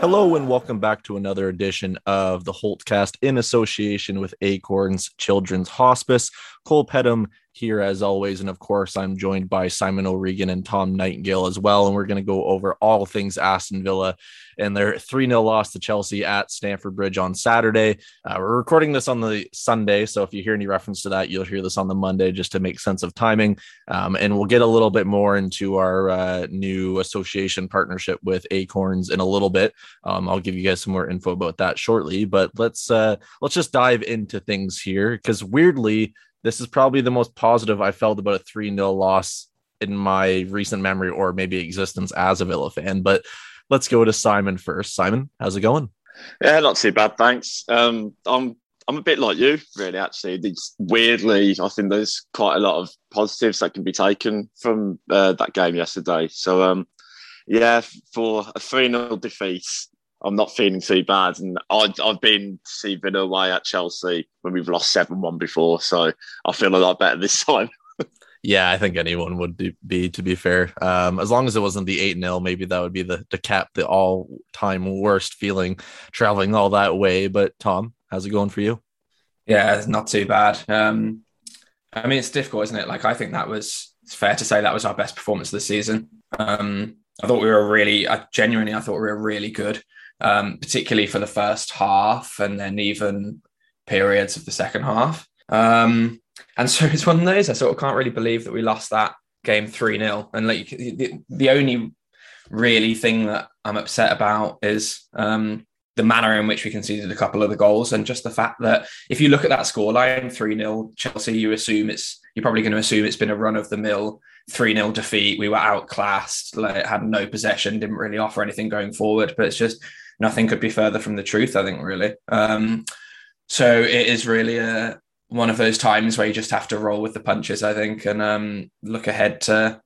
Hello and welcome back to another edition of the Holtcast in association with Acorns Children's Hospice. Cole Pedham here as always. And of course, I'm joined by Simon O'Regan and Tom Nightingale as well. And we're going to go over all things Aston Villa and their 3 0 loss to Chelsea at Stamford Bridge on Saturday. Uh, we're recording this on the Sunday. So if you hear any reference to that, you'll hear this on the Monday just to make sense of timing. Um, and we'll get a little bit more into our uh, new association partnership with Acorns in a little bit. Um, I'll give you guys some more info about that shortly. But let's uh, let's just dive into things here because weirdly, this is probably the most positive I felt about a 3 0 loss in my recent memory or maybe existence as a Villa fan. But let's go to Simon first. Simon, how's it going? Yeah, not too bad, thanks. Um, I'm I'm a bit like you, really. Actually, it's weirdly, I think there's quite a lot of positives that can be taken from uh, that game yesterday. So, um, yeah, for a three 0 defeat, I'm not feeling too bad. And I, I've been to see Villa away at Chelsea when we've lost 7 1 before. So I feel a lot better this time. Yeah, I think anyone would be, to be fair. Um, as long as it wasn't the 8 0, maybe that would be the, to cap the all time worst feeling traveling all that way. But Tom, how's it going for you? Yeah, it's not too bad. Um, I mean, it's difficult, isn't it? Like, I think that was, it's fair to say that was our best performance of the season. Um, I thought we were really, I genuinely, I thought we were really good um, particularly for the first half and then even periods of the second half. Um, and so it's one of those, I sort of can't really believe that we lost that game 3 0. And like the, the, only really thing that I'm upset about is um, the manner in which we conceded a couple of the goals and just the fact that if you look at that scoreline 3 0 Chelsea, you assume it's, you're probably going to assume it's been a run of the mill 3 0 defeat. We were outclassed, like, had no possession, didn't really offer anything going forward. But it's just nothing could be further from the truth, I think, really. Um, so it is really a, one of those times where you just have to roll with the punches, I think, and um, look ahead to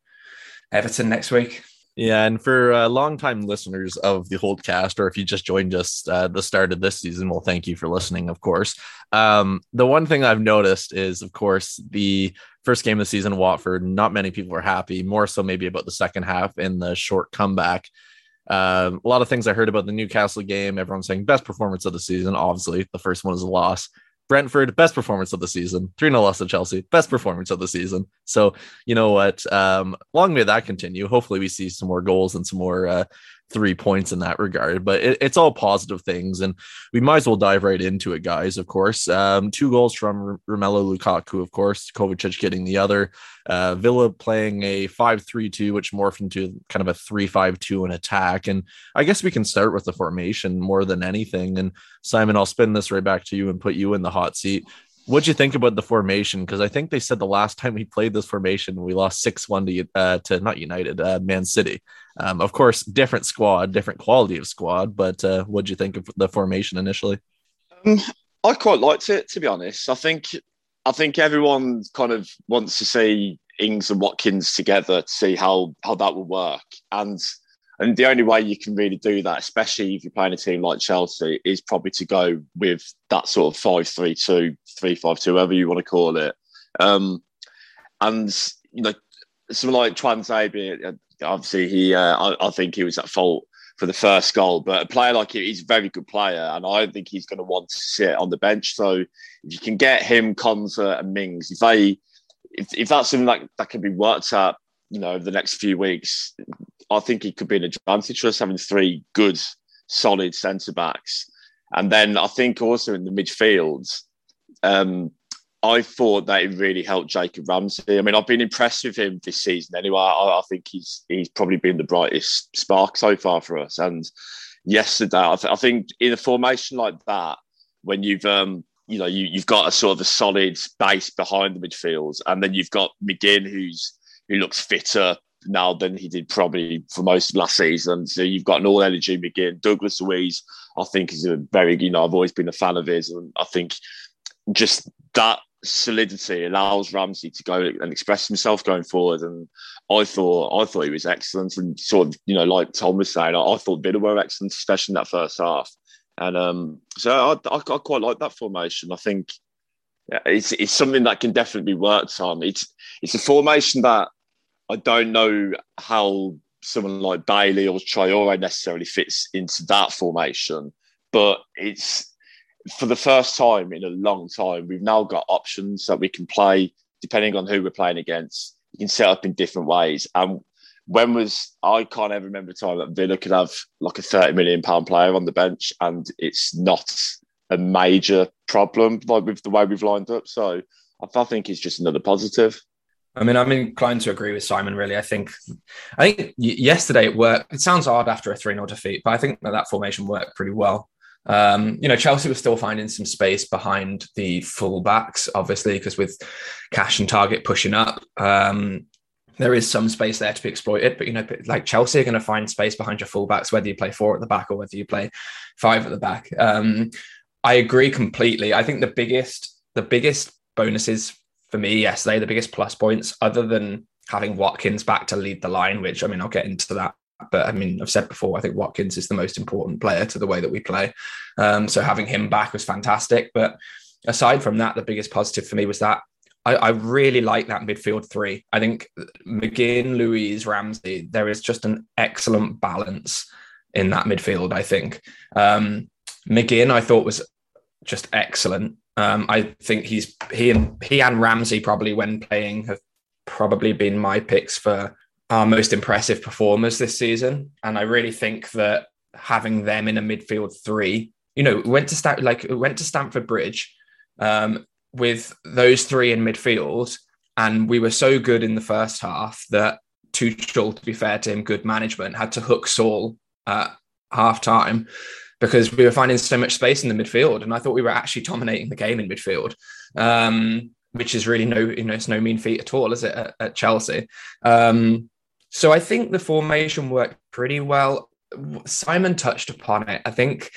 Everton next week. Yeah, and for uh, longtime listeners of the Holtcast, or if you just joined us uh, the start of this season, well, thank you for listening, of course. Um, the one thing I've noticed is, of course, the first game of the season, Watford, not many people were happy, more so maybe about the second half in the short comeback. Um, a lot of things I heard about the Newcastle game. Everyone's saying best performance of the season. Obviously, the first one is a loss. Brentford, best performance of the season. 3 0 loss to Chelsea, best performance of the season. So, you know what? Um, long may that continue. Hopefully, we see some more goals and some more uh, three points in that regard. But it, it's all positive things, and we might as well dive right into it, guys. Of course, um, two goals from Romelu Lukaku, of course, Kovacic getting the other. Uh, Villa playing a 5-3-2, which morphed into kind of a 3-5-2 in attack. And I guess we can start with the formation more than anything. And Simon, I'll spin this right back to you and put you in the hot seat. What'd you think about the formation? Because I think they said the last time we played this formation, we lost six one to uh, to not United, uh, Man City. Um, of course, different squad, different quality of squad. But uh, what'd you think of the formation initially? Um, I quite liked it, to be honest. I think I think everyone kind of wants to see Ings and Watkins together to see how how that will work. And and the only way you can really do that, especially if you're playing a team like Chelsea, is probably to go with that sort of 5 3 2, 3 5 2, whatever you want to call it. Um, and, you know, someone like Tuanzebe, obviously, he, uh, I, I, think he was at fault for the first goal, but a player like him, he's a very good player. And I don't think he's going to want to sit on the bench. So if you can get him, Konsa, and Mings, if they, if, if that's something that, that can be worked at, you know, over the next few weeks, I think it could be an advantage for us having three good, solid centre backs. And then I think also in the midfield, um, I thought that it really helped Jacob Ramsey. I mean, I've been impressed with him this season anyway. I, I think he's he's probably been the brightest spark so far for us. And yesterday, I, th- I think in a formation like that, when you've um, you know, you, you've got a sort of a solid base behind the midfield, and then you've got McGinn, who's who looks fitter now than he did probably for most of last season. So you've got an all energy McGinn. Douglas Luiz, I think, is a very, you know, I've always been a fan of his. And I think just that solidity allows Ramsey to go and express himself going forward. And I thought I thought he was excellent. And sort of, you know, like Tom was saying, I, I thought Villa were excellent, especially in that first half. And um, so I, I, I quite like that formation. I think it's it's something that can definitely be worked on. It's it's a formation that I don't know how someone like Bailey or Traore necessarily fits into that formation, but it's for the first time in a long time, we've now got options that we can play depending on who we're playing against. You can set up in different ways. And when was I can't ever remember a time that Villa could have like a 30 million pound player on the bench and it's not a major problem like with the way we've lined up. So I think it's just another positive. I mean, I'm inclined to agree with Simon. Really, I think, I think yesterday it worked. It sounds odd after a three 0 defeat, but I think that that formation worked pretty well. Um, you know, Chelsea was still finding some space behind the fullbacks, obviously, because with Cash and Target pushing up, um, there is some space there to be exploited. But you know, like Chelsea are going to find space behind your fullbacks, whether you play four at the back or whether you play five at the back. Um, I agree completely. I think the biggest the biggest bonuses for me yesterday, the biggest plus points, other than having Watkins back to lead the line, which I mean, I'll get into that. But I mean, I've said before, I think Watkins is the most important player to the way that we play. Um, so having him back was fantastic. But aside from that, the biggest positive for me was that I, I, really like that midfield three. I think McGinn, Luiz, Ramsey, there is just an excellent balance in that midfield, I think. Um, McGinn, I thought was just excellent. Um, I think he's he and he and Ramsey probably when playing have probably been my picks for our most impressive performers this season, and I really think that having them in a midfield three, you know, went to start like went to Stamford Bridge um, with those three in midfield, and we were so good in the first half that Tuchel, to be fair to him, good management had to hook Saul at half time because we were finding so much space in the midfield, and I thought we were actually dominating the game in midfield, um, which is really no, you know, it's no mean feat at all, is it, at, at Chelsea? Um, so I think the formation worked pretty well. Simon touched upon it. I think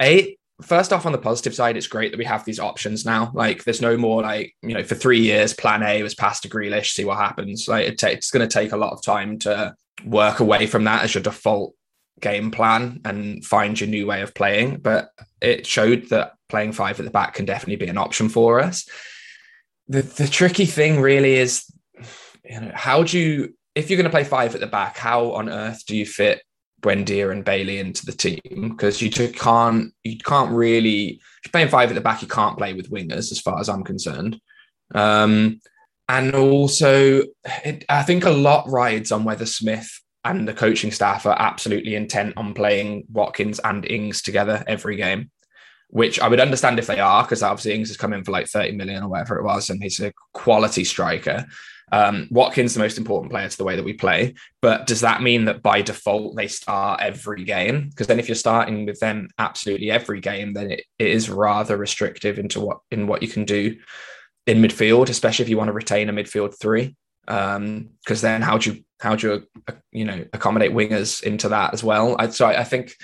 a first off on the positive side, it's great that we have these options now. Like, there's no more like you know, for three years, Plan A was pass to Grealish, see what happens. Like, it t- it's going to take a lot of time to work away from that as your default game plan and find your new way of playing. But it showed that playing five at the back can definitely be an option for us. The the tricky thing really is, you know, how do you if you're going to play five at the back, how on earth do you fit Buendia and Bailey into the team? Because you just can't you can't really if you're playing five at the back, you can't play with wingers as far as I'm concerned. Um, and also, it, I think a lot rides on whether Smith and the coaching staff are absolutely intent on playing Watkins and Ings together every game, which I would understand if they are, because obviously Ings has come in for like 30 million or whatever it was, and he's a quality striker. Um, Watkins the most important player to the way that we play, but does that mean that by default they start every game? Because then if you're starting with them absolutely every game, then it, it is rather restrictive into what in what you can do in midfield, especially if you want to retain a midfield three because um, then how do you how do you you know accommodate wingers into that as well? I, so I, I, think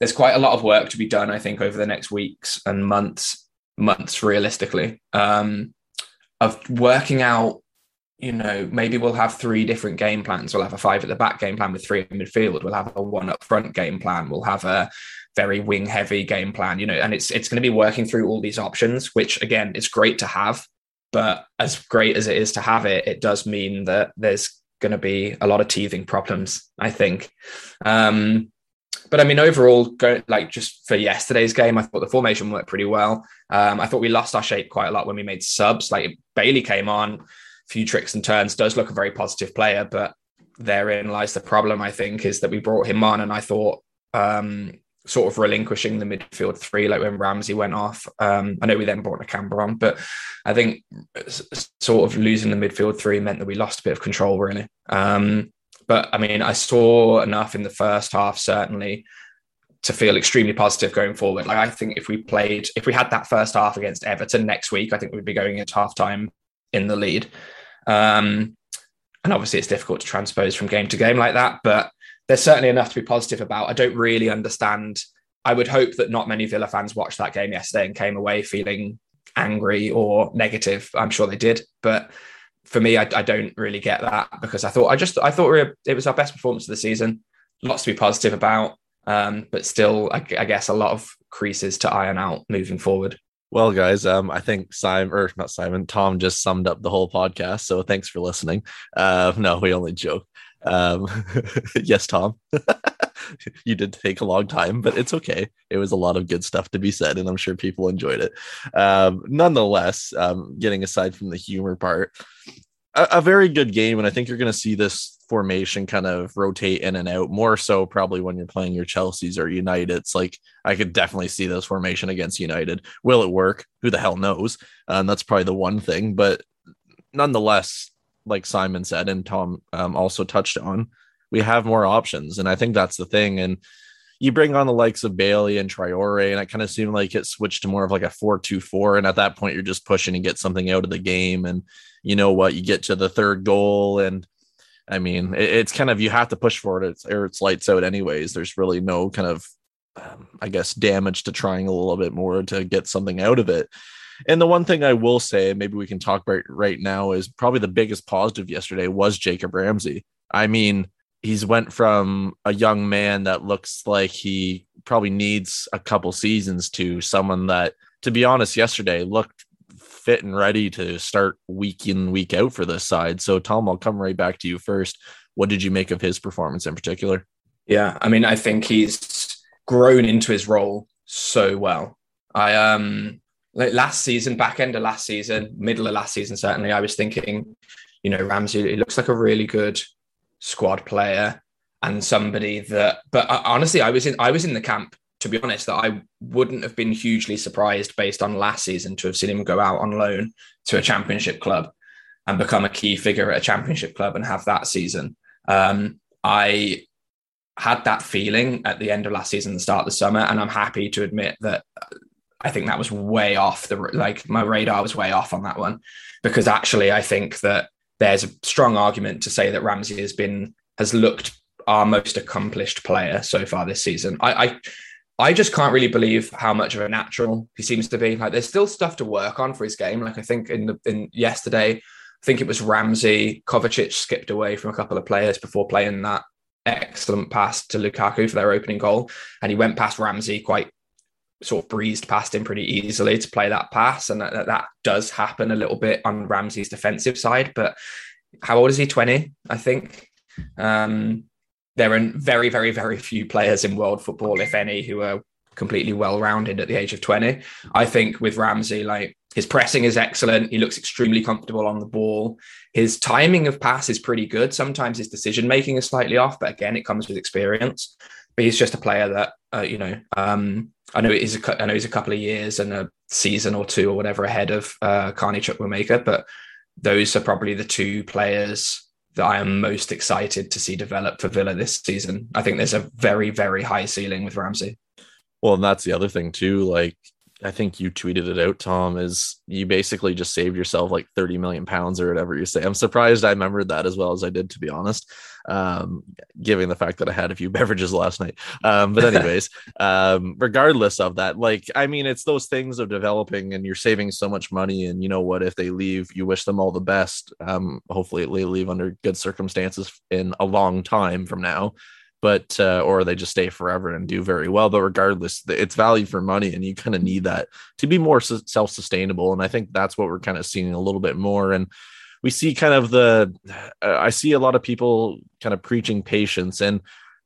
there's quite a lot of work to be done. I think over the next weeks and months, months realistically, um, of working out. You know, maybe we'll have three different game plans. We'll have a five at the back game plan with three in midfield. We'll have a one up front game plan. We'll have a very wing heavy game plan. You know, and it's it's going to be working through all these options, which again, it's great to have but as great as it is to have it, it does mean that there's going to be a lot of teething problems, I think. Um, but I mean, overall, go, like just for yesterday's game, I thought the formation worked pretty well. Um, I thought we lost our shape quite a lot when we made subs. Like Bailey came on, few tricks and turns, does look a very positive player, but therein lies the problem. I think is that we brought him on, and I thought um, sort of relinquishing the midfield three, like when Ramsey went off. Um, I know we then brought Nakamba on, but I think sort of losing the midfield three meant that we lost a bit of control, really. Um, but I mean, I saw enough in the first half, certainly, to feel extremely positive going forward. Like I think if we played, if we had that first half against Everton next week, I think we'd be going into half time in the lead. Um, and obviously, it's difficult to transpose from game to game like that, but there's certainly enough to be positive about. I don't really understand. I would hope that not many Villa fans watched that game yesterday and came away feeling angry or negative. I'm sure they did, but for me, I, I don't really get that because I thought I just I thought we were, it was our best performance of the season. Lots to be positive about, um, but still, I, I guess a lot of creases to iron out moving forward. Well, guys, um, I think Simon or not Simon, Tom just summed up the whole podcast. So thanks for listening. Uh, no, we only joke. Um, yes, Tom, you did take a long time, but it's okay. It was a lot of good stuff to be said, and I'm sure people enjoyed it. Um, nonetheless, um, getting aside from the humor part, a, a very good game, and I think you're going to see this formation kind of rotate in and out more so probably when you're playing your Chelsea's or United's. Like I could definitely see this formation against United. Will it work? Who the hell knows? And um, that's probably the one thing, but nonetheless, like Simon said and Tom um, also touched on, we have more options, and I think that's the thing. And you bring on the likes of Bailey and Traore, and it kind of seemed like it switched to more of like a four-two-four. And at that point, you're just pushing and get something out of the game. And you know what? You get to the third goal, and I mean, it, it's kind of you have to push for it. It's or it's lights out, anyways. There's really no kind of, um, I guess, damage to trying a little bit more to get something out of it. And the one thing I will say, maybe we can talk about right now, is probably the biggest positive yesterday was Jacob Ramsey. I mean, he's went from a young man that looks like he probably needs a couple seasons to someone that, to be honest, yesterday looked fit and ready to start week in, week out for this side. So, Tom, I'll come right back to you first. What did you make of his performance in particular? Yeah, I mean, I think he's grown into his role so well. I um like last season, back end of last season, middle of last season, certainly, I was thinking, you know, Ramsey, he looks like a really good squad player and somebody that, but I, honestly, I was in, I was in the camp, to be honest, that I wouldn't have been hugely surprised based on last season to have seen him go out on loan to a championship club and become a key figure at a championship club and have that season. Um, I had that feeling at the end of last season, the start of the summer, and I'm happy to admit that I think that was way off the like my radar was way off on that one because actually I think that there's a strong argument to say that Ramsey has been has looked our most accomplished player so far this season. I, I I just can't really believe how much of a natural he seems to be. Like there's still stuff to work on for his game. Like I think in the in yesterday, I think it was Ramsey, Kovacic skipped away from a couple of players before playing that excellent pass to Lukaku for their opening goal. And he went past Ramsey quite sort of breezed past him pretty easily to play that pass. And that, that does happen a little bit on Ramsey's defensive side. But how old is he? 20, I think. Um, there are very, very, very few players in world football, if any, who are completely well rounded at the age of 20. I think with Ramsey, like his pressing is excellent. He looks extremely comfortable on the ball. His timing of pass is pretty good. Sometimes his decision making is slightly off, but again, it comes with experience. But he's just a player that, uh, you know, um, I know he's a, I know he's a couple of years and a season or two or whatever ahead of uh, Carney Chukwuemeka, but those are probably the two players that I am most excited to see develop for Villa this season. I think there's a very very high ceiling with Ramsey. Well, and that's the other thing too. Like I think you tweeted it out, Tom, is you basically just saved yourself like 30 million pounds or whatever you say. I'm surprised I remembered that as well as I did, to be honest, um, given the fact that I had a few beverages last night. Um, but, anyways, um, regardless of that, like, I mean, it's those things of developing and you're saving so much money. And you know what? If they leave, you wish them all the best. Um, hopefully, they leave under good circumstances in a long time from now but uh, or they just stay forever and do very well. But regardless it's value for money and you kind of need that to be more self-sustainable. And i think that's what we're kind of seeing a little bit more. And we see kind of the uh, i see a lot of people kind of preaching patience and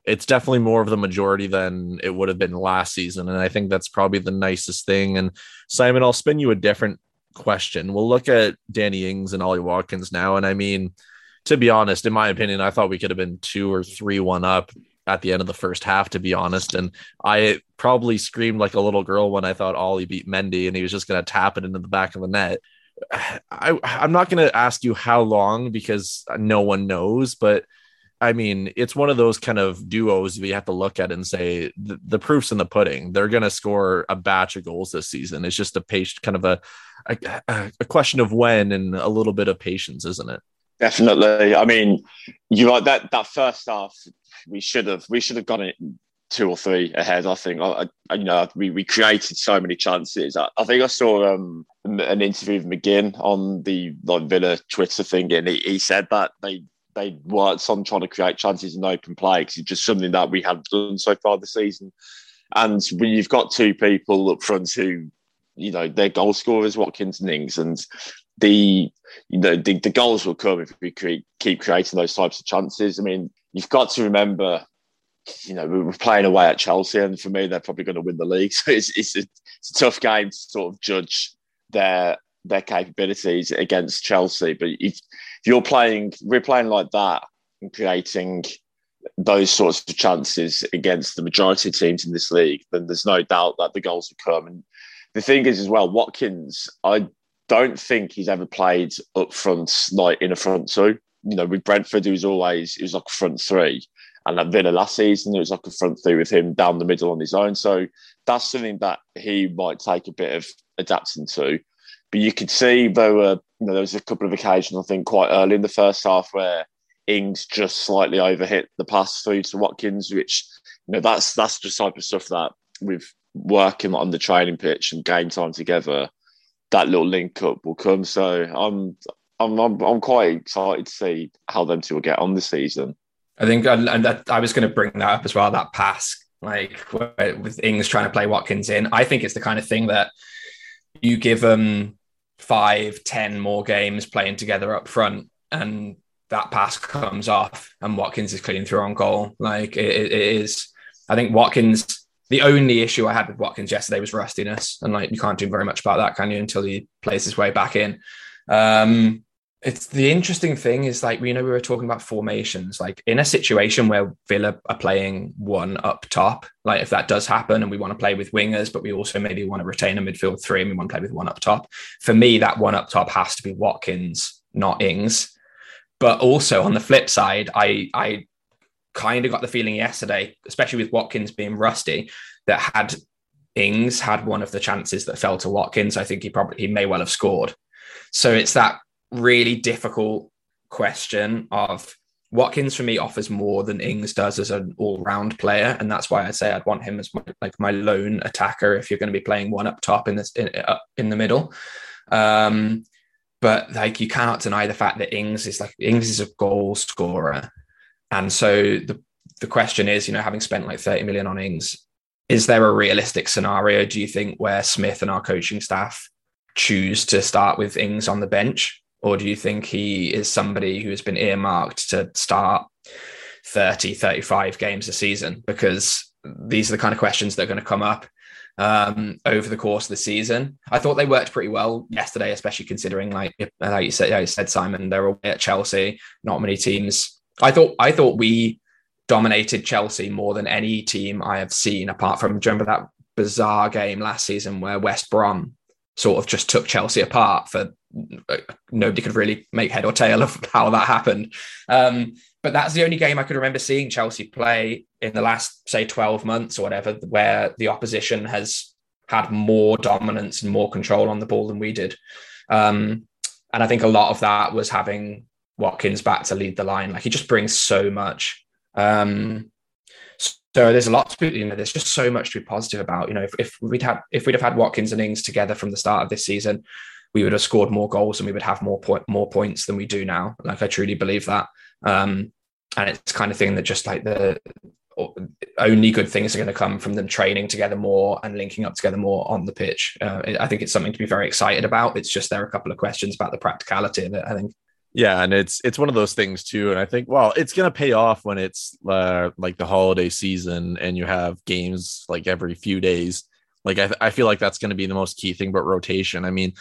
it's definitely more of the majority than it would have been last season. And i think that's probably the nicest thing. And simon i'll spin you a different question. We'll look at danny ings and ollie watkins now. And i mean to be honest, in my opinion, I thought we could have been two or three one up at the end of the first half, to be honest. And I probably screamed like a little girl when I thought Ollie beat Mendy and he was just going to tap it into the back of the net. I, I'm not going to ask you how long because no one knows, but I mean, it's one of those kind of duos we have to look at and say the, the proof's in the pudding. They're going to score a batch of goals this season. It's just a patient, kind of a, a, a question of when and a little bit of patience, isn't it? Definitely. I mean, you like that that first half. We should have we should have got it two or three ahead. I think. I, I, you know, we, we created so many chances. I, I think I saw um, an interview with McGinn on the like Villa Twitter thing, and he, he said that they they worked on trying to create chances in open play because it's just something that we have done so far this season. And when you've got two people up front who, you know, they're goal scorers, Watkins and Ings, and the you know the, the goals will come if we create, keep creating those types of chances. I mean, you've got to remember you know, we were playing away at Chelsea, and for me, they're probably going to win the league. So it's, it's, a, it's a tough game to sort of judge their their capabilities against Chelsea. But if, if you're playing, we're playing like that and creating those sorts of chances against the majority of teams in this league, then there's no doubt that the goals will come. And the thing is, as well, Watkins, I don't think he's ever played up front, like in a front two. You know, with Brentford, he was always, he was like a front three. And at Villa last season, it was like a front three with him down the middle on his own. So that's something that he might take a bit of adapting to. But you could see there were, you know, there was a couple of occasions, I think, quite early in the first half where Ings just slightly overhit the pass through to Watkins, which, you know, that's that's the type of stuff that with working on the training pitch and game time together, that little link up will come. So I'm I'm I'm, I'm quite excited to see how them two will get on the season. I think, and that, I was going to bring that up as well. That pass, like with Ings trying to play Watkins in, I think it's the kind of thing that you give them five, ten more games playing together up front, and that pass comes off, and Watkins is cleaning through on goal. Like it, it is. I think Watkins. The only issue I had with Watkins yesterday was rustiness, and like you can't do very much about that, can you? Until he plays his way back in. Um, it's the interesting thing is like you know we were talking about formations like in a situation where Villa are playing one up top like if that does happen and we want to play with wingers but we also maybe want to retain a midfield three and we want to play with one up top for me that one up top has to be Watkins not Ings but also on the flip side I I kind of got the feeling yesterday especially with Watkins being rusty that had Ings had one of the chances that fell to Watkins I think he probably he may well have scored. So it's that really difficult question of Watkins for me offers more than Ings does as an all-round player, and that's why I say I'd want him as my, like my lone attacker if you're going to be playing one up top in this in, uh, in the middle. Um, but like you cannot deny the fact that Ings is like Ings is a goal scorer, and so the the question is, you know, having spent like 30 million on Ings, is there a realistic scenario? Do you think where Smith and our coaching staff choose to start with Ings on the bench? Or do you think he is somebody who has been earmarked to start 30, 35 games a season? Because these are the kind of questions that are going to come up um, over the course of the season. I thought they worked pretty well yesterday, especially considering, like, like you said, like you said, Simon, they're away at Chelsea. Not many teams. I thought I thought we dominated Chelsea more than any team I have seen, apart from remember that bizarre game last season where West Brom sort of just took Chelsea apart for nobody could really make head or tail of how that happened. Um, but that's the only game I could remember seeing Chelsea play in the last, say, 12 months or whatever, where the opposition has had more dominance and more control on the ball than we did. Um, and I think a lot of that was having Watkins back to lead the line. Like he just brings so much. Um, so there's a lot to be, you know, there's just so much to be positive about. You know, if, if we'd had if we'd have had Watkins and Ings together from the start of this season, we would have scored more goals and we would have more point more points than we do now. Like I truly believe that. Um, and it's kind of thing that just like the only good things are going to come from them training together more and linking up together more on the pitch. Uh, I think it's something to be very excited about. It's just there are a couple of questions about the practicality of it. I think. Yeah, and it's it's one of those things too, and I think well, it's gonna pay off when it's uh, like the holiday season and you have games like every few days. Like I, I feel like that's going to be the most key thing about rotation. I mean,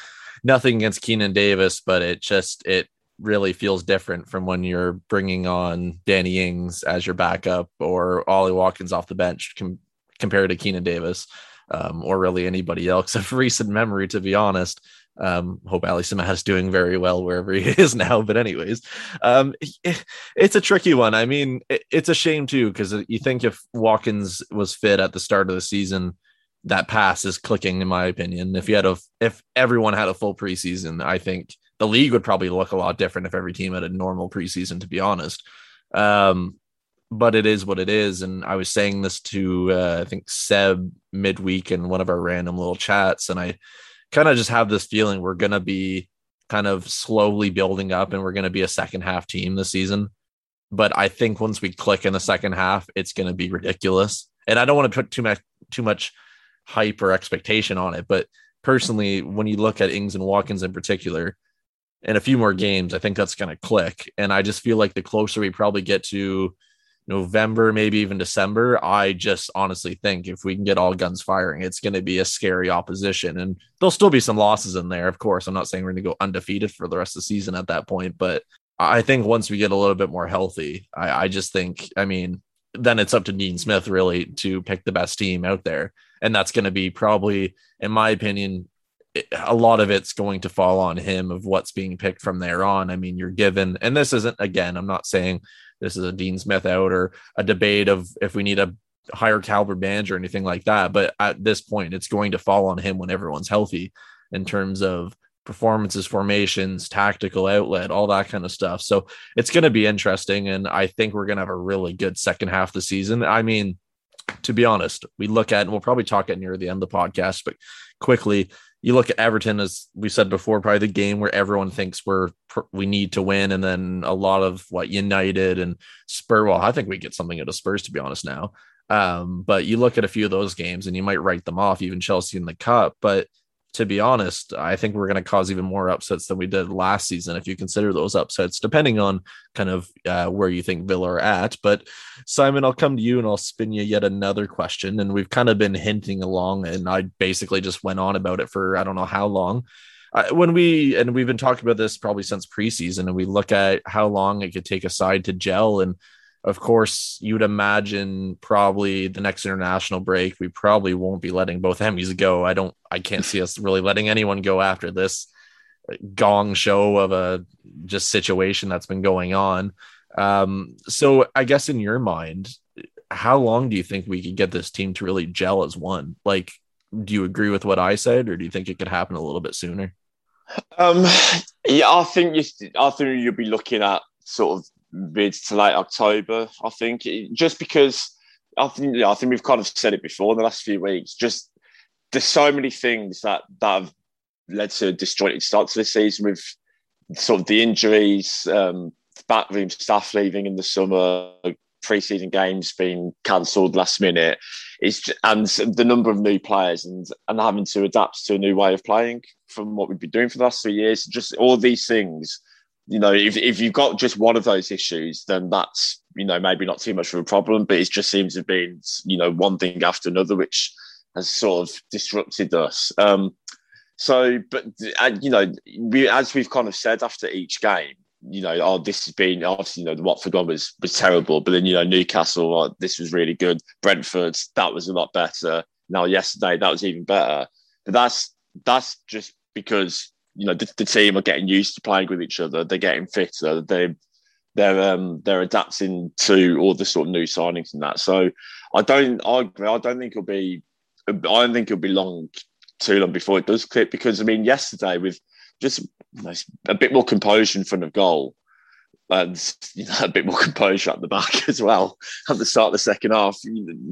nothing against Keinan Davis, but it just it really feels different from when you're bringing on Danny Ings as your backup or Ollie Watkins off the bench com- compared to Keinan Davis um, or really anybody else of recent memory, to be honest. Um, hope Ali Samatta is doing very well wherever he is now. But anyways, um, it, it's a tricky one. I mean, it, it's a shame too because you think if Watkins was fit at the start of the season, that pass is clicking. In my opinion, if you had a if everyone had a full preseason, I think the league would probably look a lot different if every team had a normal preseason. To be honest, um, but it is what it is. And I was saying this to uh, I think Seb midweek in one of our random little chats, and I kind of just have this feeling we're gonna be kind of slowly building up, and we're gonna be a second half team this season. But I think once we click in the second half, it's gonna be ridiculous. And I don't want to put too much too much hype or expectation on it, but personally, when you look at Ings and Watkins in particular, in a few more games, I think that's going to click. And I just feel like the closer we probably get to November, maybe even December, I just honestly think if we can get all guns firing, it's going to be a scary opposition. And there'll still be some losses in there, of course. I'm not saying we're going to go undefeated for the rest of the season at that point, but I think once we get a little bit more healthy, I, I just think, I mean, then it's up to Dean Smith really to pick the best team out there. And that's going to be probably, in my opinion, a lot of it's going to fall on him of what's being picked from there on. I mean, you're given, and this isn't, again, I'm not saying this is a Dean Smith out or a debate of if we need a higher caliber manager or anything like that. But at this point, it's going to fall on him when everyone's healthy in terms of performances, formations, tactical outlet, all that kind of stuff. So it's going to be interesting. And I think we're going to have a really good second half of the season. I mean, to be honest, we look at, and we'll probably talk at near the end of the podcast, but quickly, you look at Everton as we said before, probably the game where everyone thinks we're we need to win, and then a lot of what United and Spur. Well, I think we get something out of Spurs to be honest now. Um, but you look at a few of those games and you might write them off, even Chelsea in the cup. But to be honest, I think we're going to cause even more upsets than we did last season if you consider those upsets, depending on kind of uh, where you think Villa are at. But Simon, I'll come to you and I'll spin you yet another question. And we've kind of been hinting along, and I basically just went on about it for I don't know how long. When we and we've been talking about this probably since preseason, and we look at how long it could take a side to gel and of course, you'd imagine probably the next international break, we probably won't be letting both Emis go. I don't, I can't see us really letting anyone go after this gong show of a just situation that's been going on. Um, so I guess in your mind, how long do you think we could get this team to really gel as one? Like, do you agree with what I said, or do you think it could happen a little bit sooner? Um, yeah, I think you, I think you'll be looking at sort of mid to late October. I think just because I think I think we've kind of said it before in the last few weeks. Just there's so many things that that have led to a disjointed start to this season with sort of the injuries, um, backroom staff leaving in the summer, pre-season games being cancelled last minute. It's and the number of new players and and having to adapt to a new way of playing from what we've been doing for the last three years. Just all these things you know, if, if you've got just one of those issues, then that's, you know, maybe not too much of a problem, but it just seems to have been, you know, one thing after another, which has sort of disrupted us. Um, so, but, you know, we, as we've kind of said after each game, you know, oh, this has been obviously, you know, the Watford one was, was terrible, but then, you know, Newcastle, oh, this was really good. Brentford, that was a lot better. Now, yesterday, that was even better. But that's, that's just because you know the, the, team are getting used to playing with each other. They're getting fitter. They they're um they're adapting to all the sort of new signings and that. So I don't I. I don't think it'll be I don't think it'll be long too long before it does clip because I mean yesterday with just a bit more composure in front of goal and you know, a bit more composure at the back as well at the start of the second half.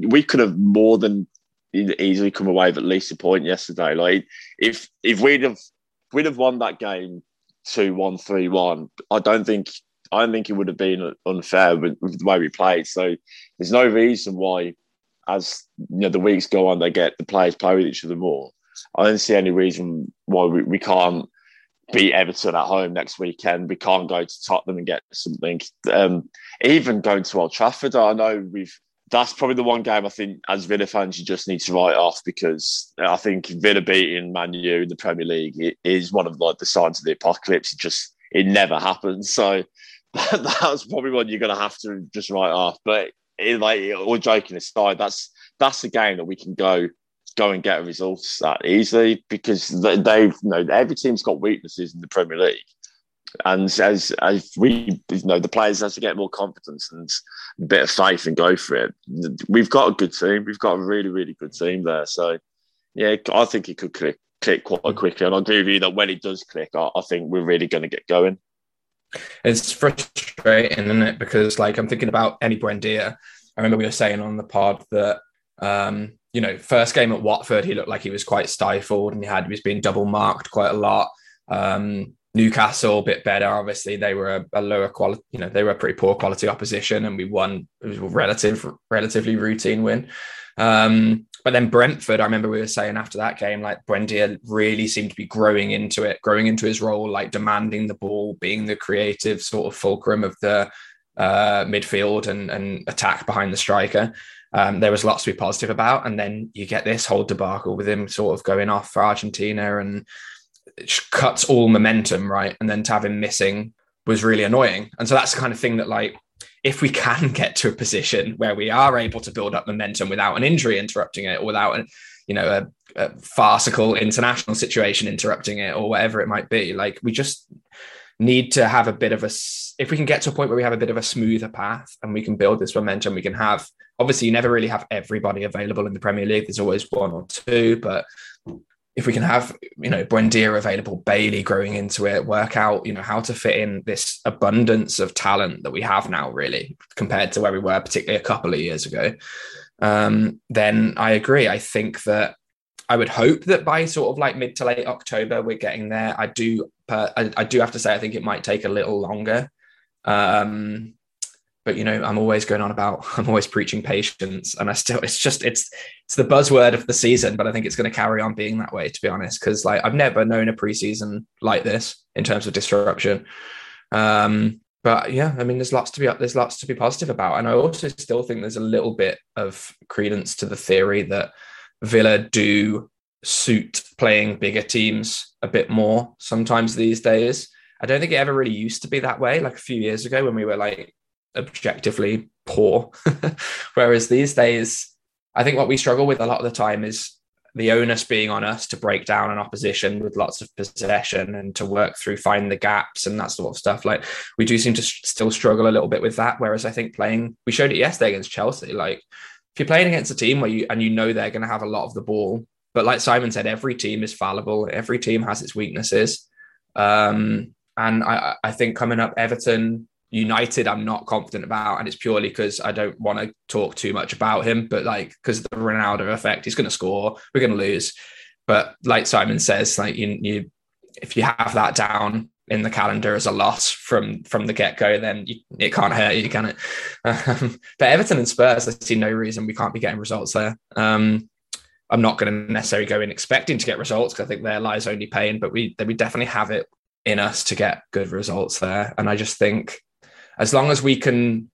We could have more than easily come away with at least a point yesterday. Like if if we'd have we'd have won that game 2 1 3 1, I don't think I don't think it would have been unfair with, with, the way we played. So there's no reason why, as you know, the weeks go on, they get the players play with each other more. I don't see any reason why we, we can't beat Everton at home next weekend. We can't go to Tottenham and get something. Um, even going to Old Trafford, I know we've that's probably the one game I think as Villa fans you just need to write off because I think Villa beating Man U in the Premier League is one of like the signs of the apocalypse. It just it never happens. So that, that's probably one you're to have to just write off. But it, like all joking aside, that's that's a game that we can go go and get results that easily because they've you know every team's got weaknesses in the Premier League. And as as we you know the players has to get more confidence and a bit of faith and go for it. We've got a good team. We've got a really really good team there. So yeah, I think it could click click quite quickly. And I agree with you that when it does click, I, I think we're really going to get going. It's frustrating, isn't it? Because like I'm thinking about Emi Buendia. I remember we were saying on the pod that um, you know, first game at Watford, he looked like he was quite stifled and he had he was being double marked quite a lot. Um, Newcastle a bit better. Obviously, they were a, a, lower quality. You know, they were a pretty poor quality opposition, and we won. It was a relative, relatively routine win. Um, but then Brentford, I remember we were saying after that game, like Buendia really seemed to be growing into it, growing into his role, like demanding the ball, being the creative sort of fulcrum of the uh, midfield and, and attack behind the striker. Um, there was lots to be positive about. And then you get this whole debacle with him sort of going off for Argentina and cuts all momentum, right? And then to have him missing was really annoying. And so that's the kind of thing that, like, if we can get to a position where we are able to build up momentum without an injury interrupting it, or without you know, a, a farcical international situation interrupting it, or whatever it might be, like we just need to have a bit of a if we can get to a point where we have a bit of a smoother path and we can build this momentum we can have obviously you never really have everybody available in the premier league there's always one or two but if we can have you know Buendia available Bailey growing into it work out you know how to fit in this abundance of talent that we have now really compared to where we were particularly a couple of years ago um, then I agree I think that I would hope that by sort of like mid to late October we're getting there. I do, I, I do have to say I think it might take a little longer. Um, but you know, I'm always going on about I'm always preaching patience, and I still it's just it's it's the buzzword of the season. But I think it's going to carry on being that way, to be honest, because like I've never known a preseason like this in terms of disruption. Um, but yeah, I mean, there's lots to be there's lots to be positive about, and I also still think there's a little bit of credence to the theory that Villa do suit playing bigger teams a bit more sometimes these days. I don't think it ever really used to be that way, like a few years ago when we were like objectively poor. Whereas these days, I think what we struggle with a lot of the time is the onus being on us to break down an opposition with lots of possession and to work through find the gaps and that sort of stuff like we do seem to still struggle a little bit with that whereas i think playing we showed it yesterday against chelsea like if you're playing against a team where you and you know they're going to have a lot of the ball, but like Simon said, every team is fallible. Every team has its weaknesses. Um, and I, I think coming up, Everton, United, I'm not confident about, and it's purely because I don't want to talk too much about him. But like, because the Ronaldo effect, he's going to score, we're going to lose. But like Simon says, like you, you, if you have that down, in the calendar as a loss from from the get go, then you, it can't hurt you, can it? Um, but Everton and Spurs, I see no reason we can't be getting results there. Um, I'm not going to necessarily go in expecting to get results because I think there lies only pain, but we we definitely have it in us to get good results there. And I just think as long as we can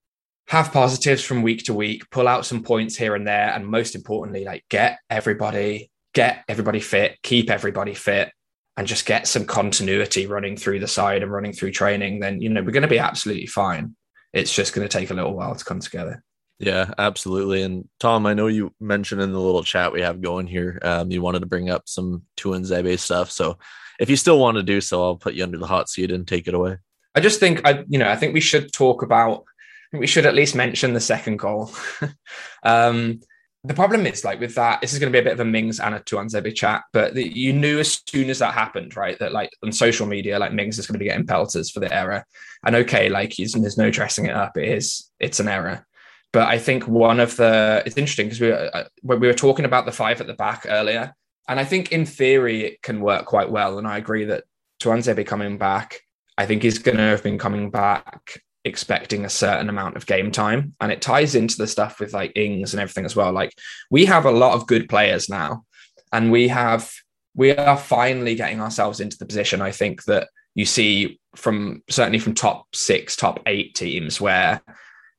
have positives from week to week, pull out some points here and there, and most importantly, like get everybody get everybody fit, keep everybody fit, and just get some continuity running through the side and running through training, then you know we're going to be absolutely fine. It's just going to take a little while to come together. Yeah, absolutely. And Tom, I know you mentioned in the little chat we have going here, um, you wanted to bring up some Tuanzebe stuff. So if you still want to do so, I'll put you under the hot seat and take it away. I just think I, you know, I think we should talk about. we should at least mention the second goal. um, the problem is like with that, this is going to be a bit of a Mings and a Tuanzebe chat, but the, you knew as soon as that happened, right? That like on social media, like Mings is going to be getting pelters for the error. And okay, like there's no dressing it up. It is, it's an error. But I think one of the, it's interesting because we were, uh, when we were talking about the five at the back earlier, and I think in theory it can work quite well. And I agree that Tuanzebe coming back, I think he's going to have been coming back expecting a certain amount of game time. And it ties into the stuff with like Ings and everything as well. Like we have a lot of good players now, and we have we are finally getting ourselves into the position I think that you see from certainly from top six, top eight teams where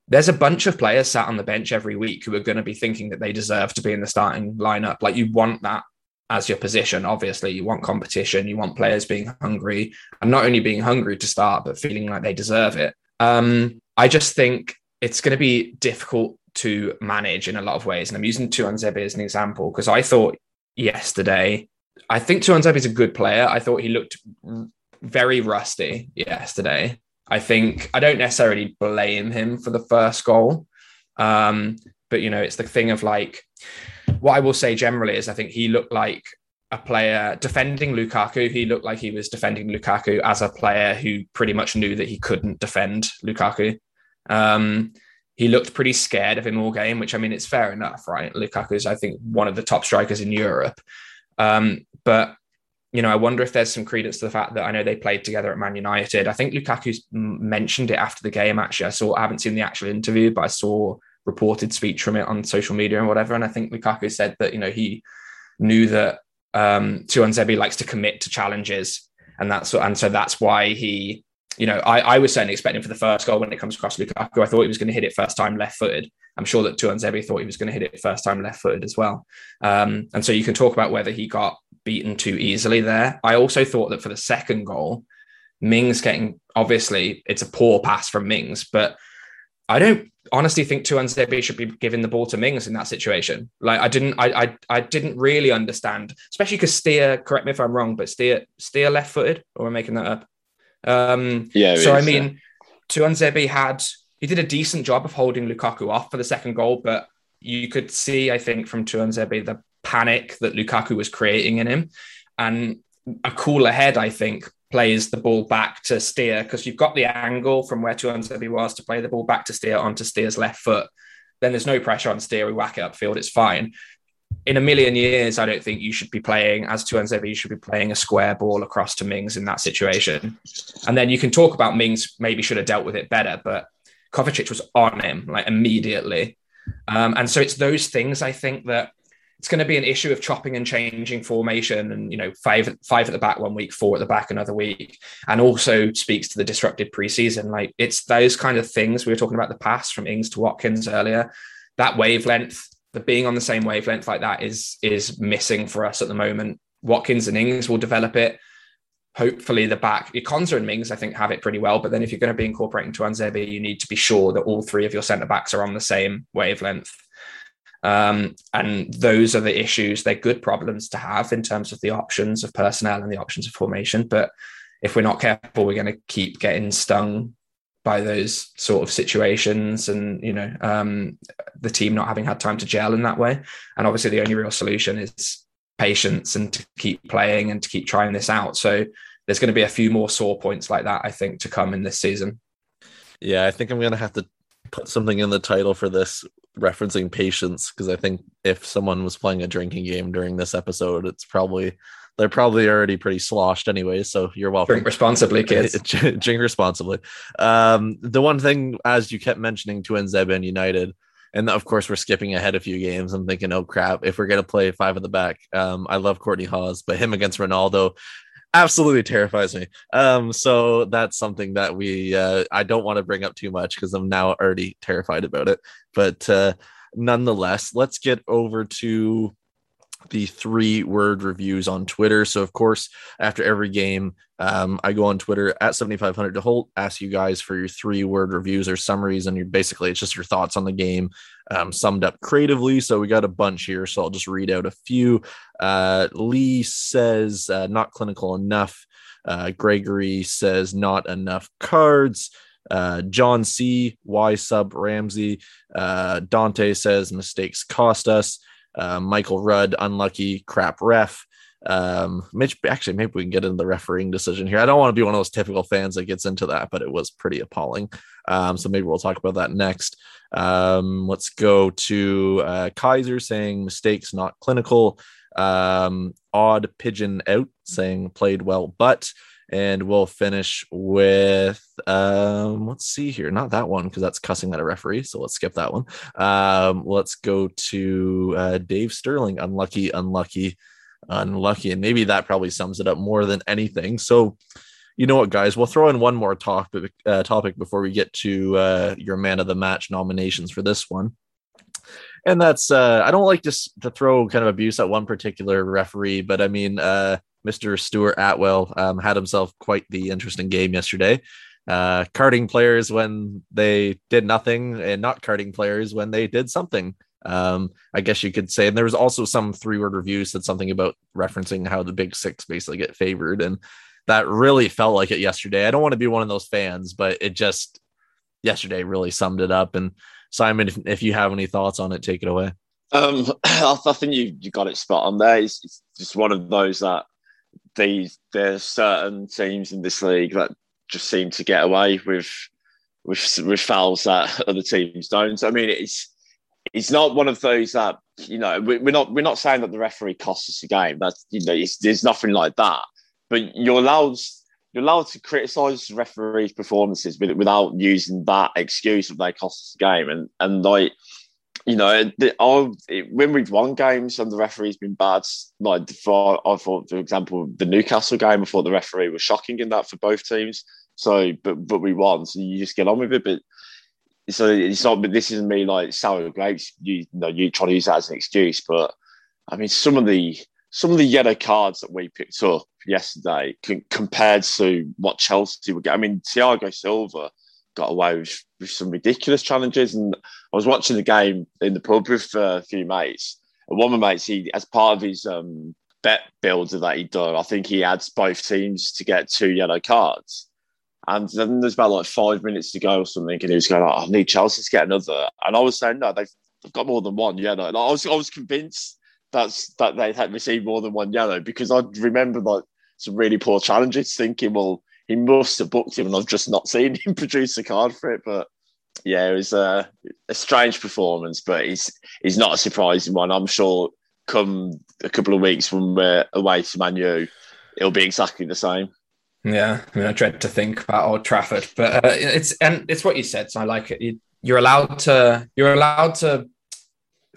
there's a bunch of players sat on the bench every week who are going to be thinking that they deserve to be in the starting lineup. Like you want that as your position. Obviously, you want competition, you want players being hungry and not only being hungry to start, but feeling like they deserve it. Um, I just think it's going to be difficult to manage in a lot of ways. And I'm using Tuanzebe as an example because I thought yesterday. I think Tuanzebe is a good player. I thought he looked very rusty yesterday. I think I don't necessarily blame him for the first goal. Um, but you know, it's the thing of like what I will say generally is I think he looked like a player defending Lukaku. He looked like he was defending Lukaku as a player who pretty much knew that he couldn't defend Lukaku. Um, he looked pretty scared of him all game, which I mean, it's fair enough, right? Lukaku is, I think, one of the top strikers in Europe. Um, but you know, I wonder if there's some credence to the fact that I know they played together at Man United. I think Lukaku mentioned it after the game. Actually, I saw. I haven't seen the actual interview, but I saw reported speech from it on social media and whatever. And I think Lukaku said that you know he knew that um, Tuanzebe likes to commit to challenges, and that's and so that's why he you know, I, I was certainly expecting for the first goal when it comes across Lukaku. I thought he was going to hit it first time left footed. I'm sure that Tuanzebe thought he was going to hit it first time left footed as well. Um, and so you can talk about whether he got beaten too easily there. I also thought that for the second goal, Mings getting obviously it's a poor pass from Mings, but I don't honestly think Tuanzebe should be giving the ball to Mings in that situation. Like I didn't, I, I, I didn't really understand, especially because Steer. Correct me if I'm wrong, but Steer, Steer left-footed, or am I making that up? Um, yeah. So is, I mean, yeah. Tuanzebe had he did a decent job of holding Lukaku off for the second goal, but you could see, I think, from Tuanzebe the panic that Lukaku was creating in him, and a cooler head, I think, plays the ball back to Steer because you've got the angle from where Tuanzebe was to play the ball back to Steer onto Steer's left foot. Then there's no pressure on Steer. We whack it upfield. It's fine in a million years, I don't think you should be playing as Tuanzebe. You should be playing a square ball across to Mings in that situation. And then you can talk about Mings maybe should have dealt with it better, but Kovacic was on him like immediately. Um, and so it's those things I think that it's going to be an issue of chopping and changing formation and you know five five at the back one week four at the back another week and also speaks to the disrupted preseason like it's those kind of things we were talking about the pass from ings to watkins earlier that wavelength the being on the same wavelength like that is is missing for us at the moment. Watkins and Ings will develop it. Hopefully, the back, Konsa and Mings, I think, have it pretty well. But then, if you're going to be incorporating Tuanzebe, you need to be sure that all three of your centre backs are on the same wavelength. Um, and those are the issues. They're good problems to have in terms of the options of personnel and the options of formation. But if we're not careful, we're going to keep getting stung by those sort of situations and you know um, the team not having had time to gel in that way and obviously the only real solution is patience and to keep playing and to keep trying this out so there's going to be a few more sore points like that i think to come in this season yeah i think i'm going to have to put something in the title for this referencing patience because i think if someone was playing a drinking game during this episode it's probably they're probably already pretty sloshed anyway. So you're welcome. Drink responsibly, kids. Drink responsibly. Um, the one thing, as you kept mentioning, Tuanzebe and United, and of course we're skipping ahead a few games. I'm thinking, oh crap, if we're gonna play five at the back, um, I love Kortney Hause, but him against Ronaldo absolutely terrifies me. Um, so that's something that we uh, I don't want to bring up too much because I'm now already terrified about it. But uh, nonetheless, let's get over to the three word reviews on Twitter. So, of course, after every game, um, I go on Twitter at 7500 to Holte, ask you guys for your three word reviews or summaries. And you're basically, it's just your thoughts on the game um, summed up creatively. So, we got a bunch here. So, I'll just read out a few. Uh, Lee says, uh, not clinical enough. Uh, Gregory says, not enough cards. Uh, John C. Y sub Ramsey. Uh, Dante says mistakes cost us. Uh, Michael Rudd, unlucky crap ref. Um, Mitch, actually, maybe we can get into the refereeing decision here. I don't want to be one of those typical fans that gets into that, but it was pretty appalling. Um, so maybe we'll talk about that next. Um, let's go to uh, Kaiser saying mistakes not clinical. Um, odd pigeon out saying played well, but and we'll finish with um let's see here. Not that one because that's cussing at a referee so let's skip that one. Um let's go to uh dave sterling unlucky unlucky unlucky. And maybe that probably sums it up more than anything. So you know what guys we'll throw in one more topic uh, topic before we get to uh your man of the match nominations for this one. And that's uh i don't like just to throw kind of abuse at one particular referee but i mean uh Mr. Stuart Atwell um, had himself quite the interesting game yesterday. Uh, carding players when they did nothing, and not carding players when they did something. Um, I guess you could say. And there was also some three word reviews said something about referencing how the big six basically get favored. And that really felt like it yesterday. I don't want to be one of those fans, but it just yesterday really summed it up. And Simon, if, if you have any thoughts on it, take it away. Um, I think you you got it spot on there. It's, it's just one of those that these there's certain teams in this league that just seem to get away with with with fouls that other teams don't. I mean, it's it's not one of those that you know we're not we're not saying that the referee costs us a game. That's you know there's nothing like that. But you're allowed you're allowed to criticise referees' performances without using that excuse of they cost us a game. And and like you know, the, all, it, when we've won games and the referee's been bad, like for I thought, for example, the Newcastle game, I thought the referee was shocking in that for both teams. So, but but we won, so you just get on with it. But so it's not. But this isn't me like sour grapes. You, you know, you try to use that as an excuse. But I mean, some of the some of the yellow cards that we picked up yesterday compared to what Chelsea would get. I mean, Thiago Silva got away with, with some ridiculous challenges. And I was watching the game in the pub with uh, a few mates. And one of my mates, he as part of his um, bet builder that he'd done, I think he adds both teams to get two yellow cards. And then there's about like five minutes to go or something, and he was going, oh, "I need Chelsea to get another." And I was saying, "No, they've, they've got more than one yellow." And I was I was convinced that's that they had received more than one yellow because I remember like some really poor challenges, thinking, "Well, he must have booked him, and I've just not seen him produce a card for it. But yeah, it was a, a strange performance, but he's he's not a surprising one. I'm sure come a couple of weeks when we're away to Manu, it'll be exactly the same. Yeah, I mean, I dread to think about Old Trafford, but uh, it's and it's what you said. So I like it. You, you're allowed to you're allowed to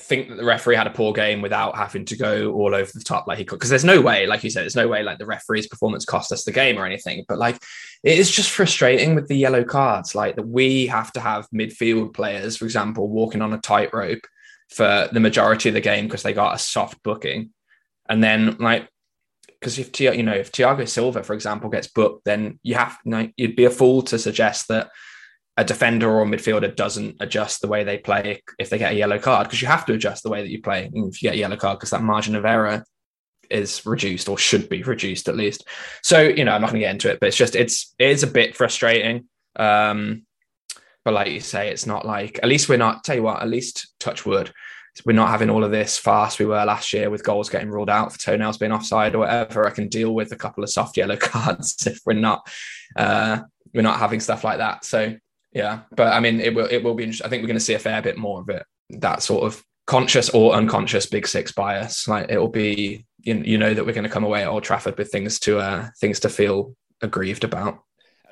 think that the referee had a poor game without having to go all over the top like he could. Because there's no way, like you said, there's no way like the referee's performance cost us the game or anything. But like it is just frustrating with the yellow cards, like that we have to have midfield players, for example, walking on a tightrope for the majority of the game because they got a soft booking. And then like because if you know if Thiago Silva, for example, gets booked, then you have you know, you'd be a fool to suggest that a defender or a midfielder doesn't adjust the way they play if they get a yellow card because you have to adjust the way that you play if you get a yellow card because that margin of error is reduced or should be reduced at least. So you know I'm not going to get into it, but it's just it's it is a bit frustrating. Um, but like you say, it's not like at least we're not. Tell you what, at least touch wood, we're not having all of this fast we were last year with goals getting ruled out for toenails being offside or whatever. I can deal with a couple of soft yellow cards if we're not uh, we're not having stuff like that. So yeah, but I mean, it will it will be. I think we're going to see a fair bit more of it. That sort of conscious or unconscious Big Six bias. Like it will be, you, you know, that we're going to come away at Old Trafford with things to uh, things to feel aggrieved about.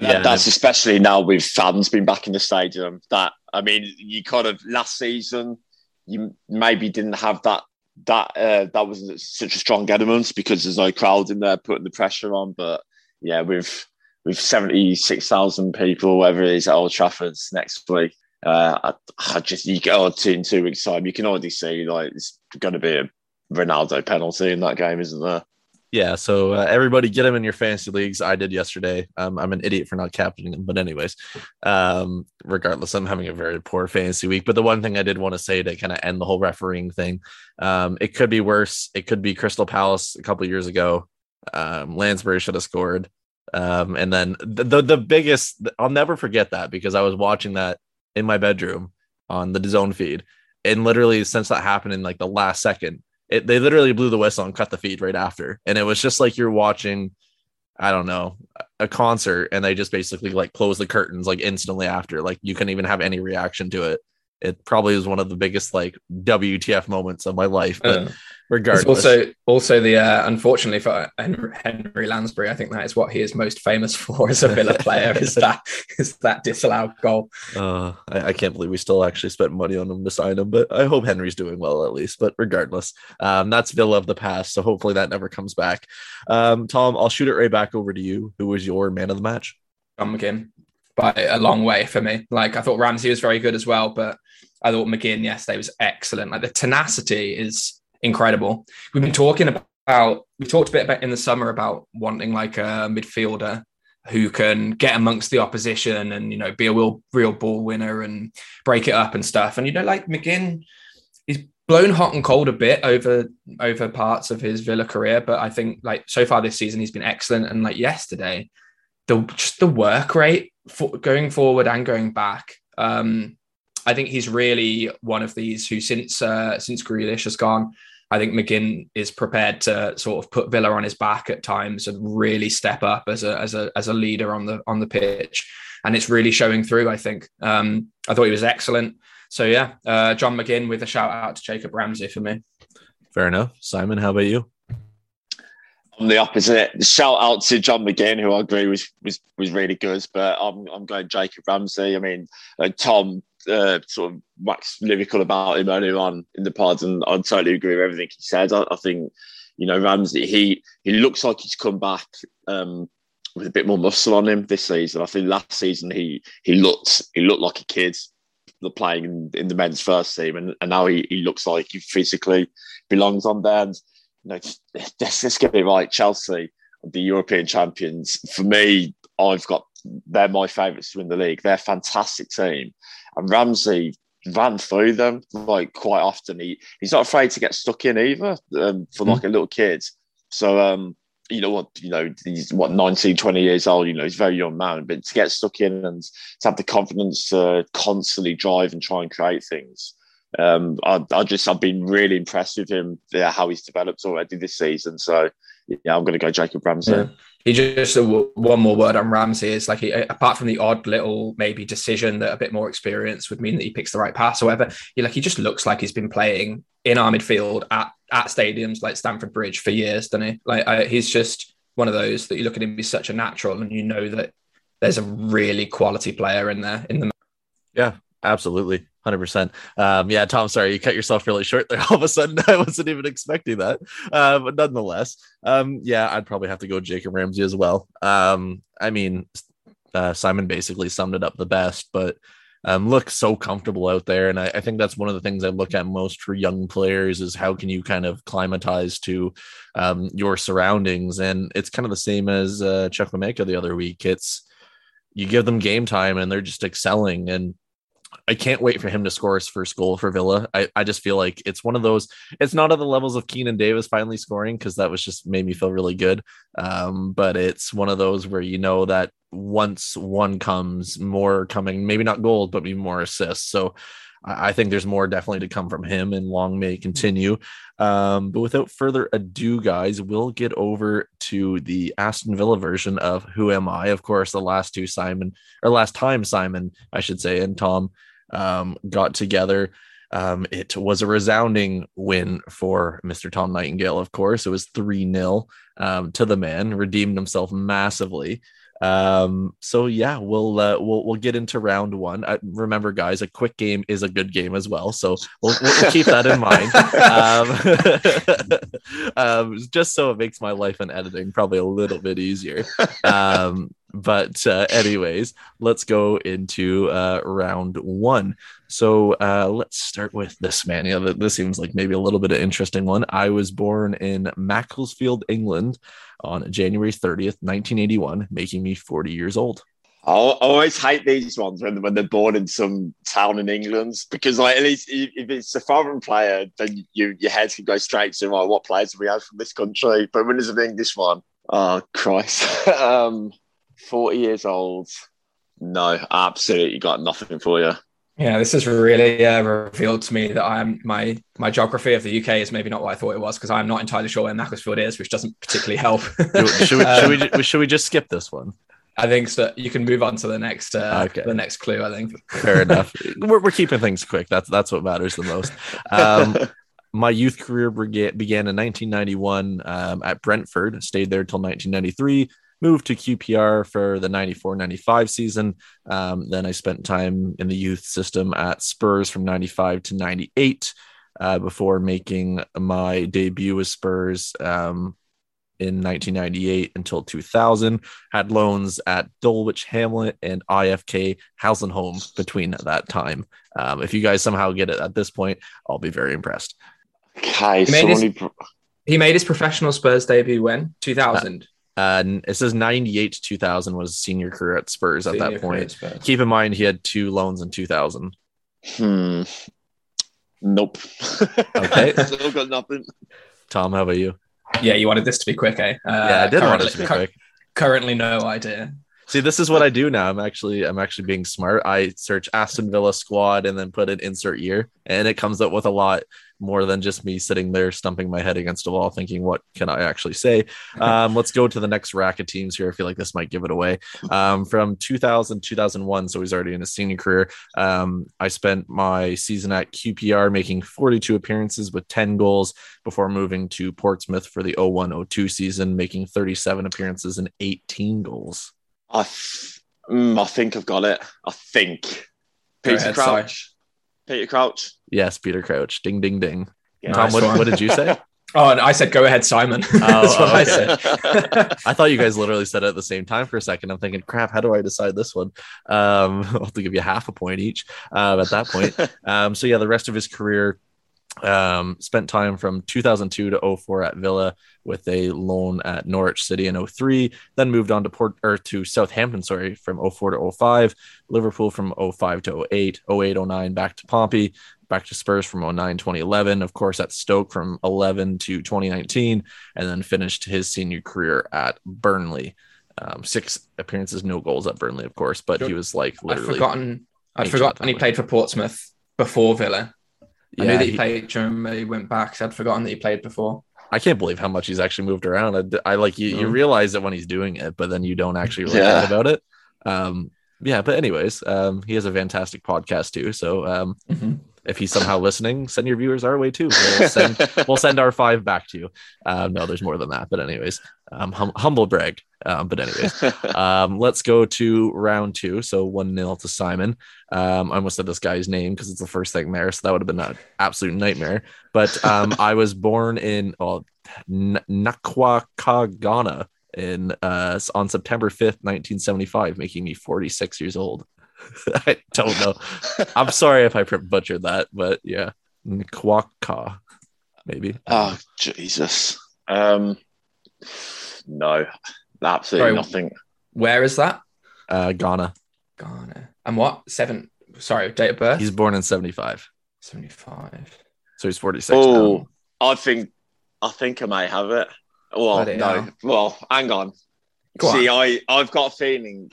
Yeah, that's especially now with fans being back in the stadium. That I mean, you kind of last season, you maybe didn't have that that uh, that was such a strong element because there's no crowd in there putting the pressure on. But yeah, with with 76,000 people, whatever it is, at Old Trafford's next week. Uh, I, I, just you go two in two weeks' time, you can already see like it's going to be a Ronaldo penalty in that game, isn't there? Yeah, so uh, everybody get him in your fantasy leagues. I did yesterday. Um, I'm an idiot for not captaining him, but anyways, um, regardless, I'm having a very poor fantasy week. But the one thing I did want to say to kind of end the whole refereeing thing, um, it could be worse. It could be Crystal Palace a couple years ago. Um, Lansbury should have scored. Um, and then the, the, the biggest, I'll never forget that because I was watching that in my bedroom on the zone feed, and literally since that happened in like the last second, it they literally blew the whistle and cut the feed right after, and it was just like you're watching, I don't know, a concert, and they just basically like close the curtains like instantly after, like you couldn't even have any reaction to it. It probably was one of the biggest like WTF moments of my life. But uh, regardless, also also the uh, unfortunately for Henry Lansbury, I think that is what he is most famous for as a Villa player. is that is that disallowed goal? Uh, I, I, can't believe we still actually spent money on him to sign him, but I hope Henry's doing well at least. But regardless, um, that's Villa of the past, so hopefully that never comes back. Um, Tom, I'll shoot it right back over to you. Who was your man of the match? John McGinn by a long way for me. Like I thought Ramsey was very good as well, but I thought McGinn yesterday was excellent. Like the tenacity is incredible. We've been talking about we talked a bit about in the summer about wanting like a midfielder who can get amongst the opposition and you know be a real real ball winner and break it up and stuff. And you know, like McGinn, he's blown hot and cold a bit over over parts of his Villa career, but I think like so far this season he's been excellent. And like yesterday, the just the work rate for going forward and going back. Um, I think he's really one of these who since uh, since Grealish has gone, I think McGinn is prepared to sort of put Villa on his back at times and really step up as a as a as a leader on the on the pitch, and it's really showing through. I think um, I thought he was excellent. So yeah, uh, John McGinn with a shout out to Jacob Ramsey for me. Fair enough, Simon. How about you? I'm the opposite. Shout out to John McGinn, who I agree was was was really good, but I'm I'm going Jacob Ramsey. I mean, uh, Tom uh, sort of waxed lyrical about him earlier on in the pod, and I totally agree with everything he said. I, I think you know Ramsey. He he looks like he's come back um, with a bit more muscle on him this season. I think last season he he looked he looked like a kid playing in, in the men's first team, and, and now he, he looks like he physically belongs on there. And you know, let's, let's get it right. Chelsea, the European champions. For me, I've got they're my favourites to win the league. They're a fantastic team, and Ramsey ran through them like quite often. He he's not afraid to get stuck in either um, for like mm. a little kid. So um, you know what, you know, he's what 19, 20 years old, you know, he's a very young man, but to get stuck in and to have the confidence to constantly drive and try and create things. Um, I, I just I've been really impressed with him, yeah, how he's developed already this season. So yeah, I'm going to go Jacob Ramsey. Yeah. He just uh, one more word on Ramsey is like he, apart from the odd little maybe decision that a bit more experience would mean that he picks the right pass or whatever. He like he just looks like he's been playing in our midfield at at stadiums like Stamford Bridge for years, doesn't he? Like I, he's just one of those that you look at him, he's such a natural, and you know that there's a really quality player in there in the. Yeah, absolutely. 100%. Um, yeah, Tom, sorry, you cut yourself really short there. All of a sudden, I wasn't even expecting that. Uh, but nonetheless, um, yeah, I'd probably have to go Jacob Ramsey as well. Um, I mean, uh, Simon basically summed it up the best, but um, look so comfortable out there. And I, I, think that's one of the things I look at most for young players is how can you kind of climatize to um, your surroundings. And it's kind of the same as uh, Chukwuemeka the other week. It's you give them game time and they're just excelling. And I can't wait for him to score his first goal for Villa. I, I just feel like it's one of those. It's not at the levels of Keinan Davis finally scoring because that was just made me feel really good. Um, but it's one of those where you know that once one comes, more coming. Maybe not gold, but be more assists. So I, think there's more definitely to come from him, and long may continue. Um, but without further ado, guys, we'll get over to the Aston Villa version of Who Am I? Of course, the last two Simon or last time Simon, I should say, and Tom um, got together. Um, it was a resounding win for Mr. Tom Nightingale, of course. It was 3 0 um, to the man, redeemed himself massively. Um, so yeah, we'll uh, we'll we'll get into round one. Remember, guys, a quick game is a good game as well, so we'll, we'll keep that in mind. Um, um, just so it makes my life in editing probably a little bit easier. Um, but uh, anyways, let's go into uh, round one. So uh, let's start with this man. Yeah, this seems like maybe a little bit of interesting one. I was born in Macclesfield, England, on January 30th, 1981, making me 40 years old. I always hate these ones when, when they're born in some town in England because, like, at least if it's a foreign player, then you, your head can go straight to like, what players do we have from this country? But when it's an English one, oh Christ, um, forty years old, no, absolutely got nothing for you. Yeah, this has really uh, revealed to me that I'm my my geography of the UK is maybe not what I thought it was because I'm not entirely sure where Macclesfield is, which doesn't particularly help. should, we, should, we, um, should we just skip this one? I think so. You can move on to the next uh, okay. the next clue. I think. Fair enough. We're, we're keeping things quick. That's that's what matters the most. Um, my youth career began, began in 1991 um, at Brentford. Stayed there until 1993 moved to QPR for the 94 95 season. Um, then I spent time in the youth system at Spurs from 95 to 98 uh, before making my debut with Spurs um, in 1998 until 2000. Had loans at Dulwich Hamlet and IFK Housenholme between that time. Um, if you guys somehow get it at this point, I'll be very impressed. Okay, he made, his, he made his professional Spurs debut when 2000. Uh, uh, it says 98 to 2000 was senior career at Spurs senior at that point. Keep in mind he had two loans in 2000. Hmm. Nope. Okay. Still got nothing. Tom, how about you? Yeah, you wanted this to be quick, eh? Uh, yeah, I did want it to be cur- quick. Currently, no idea. See, this is what I do now. I'm actually I'm actually being smart. I search Aston Villa squad and then put an insert year, and it comes up with a lot more than just me sitting there stumping my head against a wall, thinking, "What can I actually say?" Um, let's go to the next rack of teams here. I feel like this might give it away. Um, from 2000 2001, so he's already in his senior career. Um, I spent my season at QPR making 42 appearances with 10 goals before moving to Portsmouth for the 01 02 season, making 37 appearances and 18 goals. I, th- mm, I think I've got it. I think. Peter ahead, Crouch. Peter Crouch. Yes, Peter Crouch. Ding, ding, ding. Yeah. Tom, Nice what, what did you say? Oh, and I said, go ahead, Simon. That's what I okay. said. I thought you guys literally said it at the same time for a second. I'm thinking, crap, how do I decide this one? Um, I'll have to give you half a point each uh, at that point. Um, so, yeah, the rest of his career um, spent time from 2002 to 04 at Villa with a loan at Norwich City in 03, then moved on to Port or to Southampton, sorry, from 04 to 05, Liverpool from 05 to 08, 08, 09 back to Pompey, back to Spurs from 09, 2011, of course, at Stoke from 11 to 2019, and then finished his senior career at Burnley. Um, six appearances, no goals at Burnley, of course, but he was like literally. I'd forgotten. I'd ancient forgotten he played for Portsmouth before Villa. I knew Yeah, that he, he- played during he went back. So I'd forgotten that he played before. I can't believe how much he's actually moved around. I, I like you, you Mhm. realize it when he's doing it, but then you don't actually really Yeah. think about it. Um, yeah, but anyways, um, he has a fantastic podcast too. So um, Mhm. If he's somehow listening, send your viewers our way too. We'll send, we'll send our five back to you. Um, no, there's more than that, but anyways, um, hum- humble brag. Um, but anyways, um, let's go to round two. So one nil to Simon. Um, I almost said this guy's name because it's the first thing there, so that would have been an absolute nightmare. But um, I was born in oh, N- Nakwakagana in uh, on September fifth, nineteen seventy five, making me forty six years old. I don't know. I'm sorry if I butchered that, but yeah, Nkwaka, maybe. oh, Jesus. Um, no, absolutely Sorry. nothing. Where is that? Uh, Ghana. Ghana. And what? Seven. Sorry, date of birth. He's born in seventy-five. Seventy-five. so he's forty six. Oh, now. I think I think I may have it. Well, Bloody no. hell. Well, hang on. Go See, on. I I've got a feeling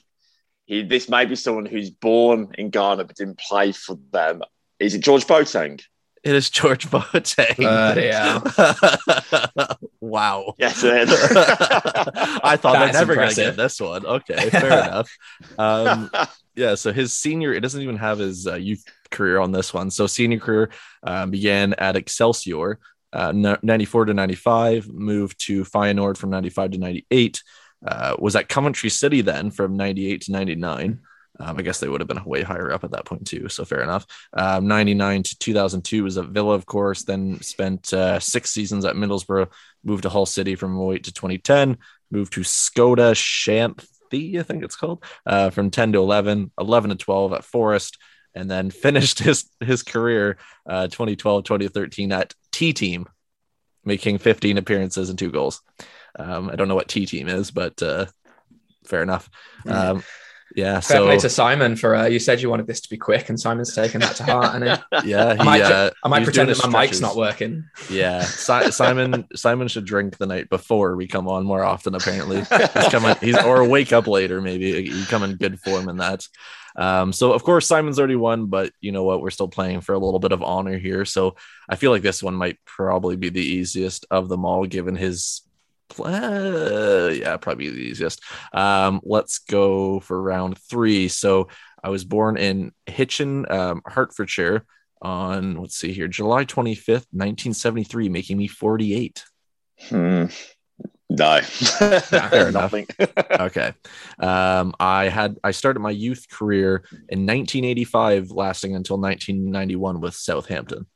he this may be someone who's born in Ghana but didn't play for them. Is it George Boateng? It is George Boateng. Bloody hell. wow. Yes, it is. I thought they're That's never going to get this one. Okay, fair enough. Um, yeah, so his senior, it doesn't even have his uh, youth career on this one. So senior career uh, began at Excelsior, uh, 94 to 95, moved to Feyenoord from 95 to 98, uh, was at Coventry City then from 98 to 99. Um, I guess they would have been way higher up at that point too. So fair enough. Um, 99 to 2002 was at Villa, of course. Then spent uh, six seasons at Middlesbrough. Moved to Hull City from 08 to 2010. Moved to Skoda Xanthi, I think it's called, uh, from 10 to 11, 11 to 12 at Forest, and then finished his his career uh, 2012 2013 at T Team, making 15 appearances and two goals. Um, I don't know what T Team is, but uh, fair enough. Um, yeah, Fair so play to Simon for uh, you said you wanted this to be quick, and Simon's taken that to heart. And yeah, he, I might, uh, I might pretend that my mic's not working. Yeah, si- Simon Simon should drink the night before we come on more often. Apparently, he's coming. He's or wake up later. Maybe he come in good form in that. Um, so of course Simon's already won, but you know what? We're still playing for a little bit of honor here. So I feel like this one might probably be the easiest of them all, given his. Uh, yeah, probably the easiest. Um, let's go for round three. So I was born in Hitchin, um, Hertfordshire on let's see here, July 25th, 1973, making me 48. Hmm. No. fair enough. Okay. Um, I had I started my youth career in 1985, lasting until 1991 with Southampton.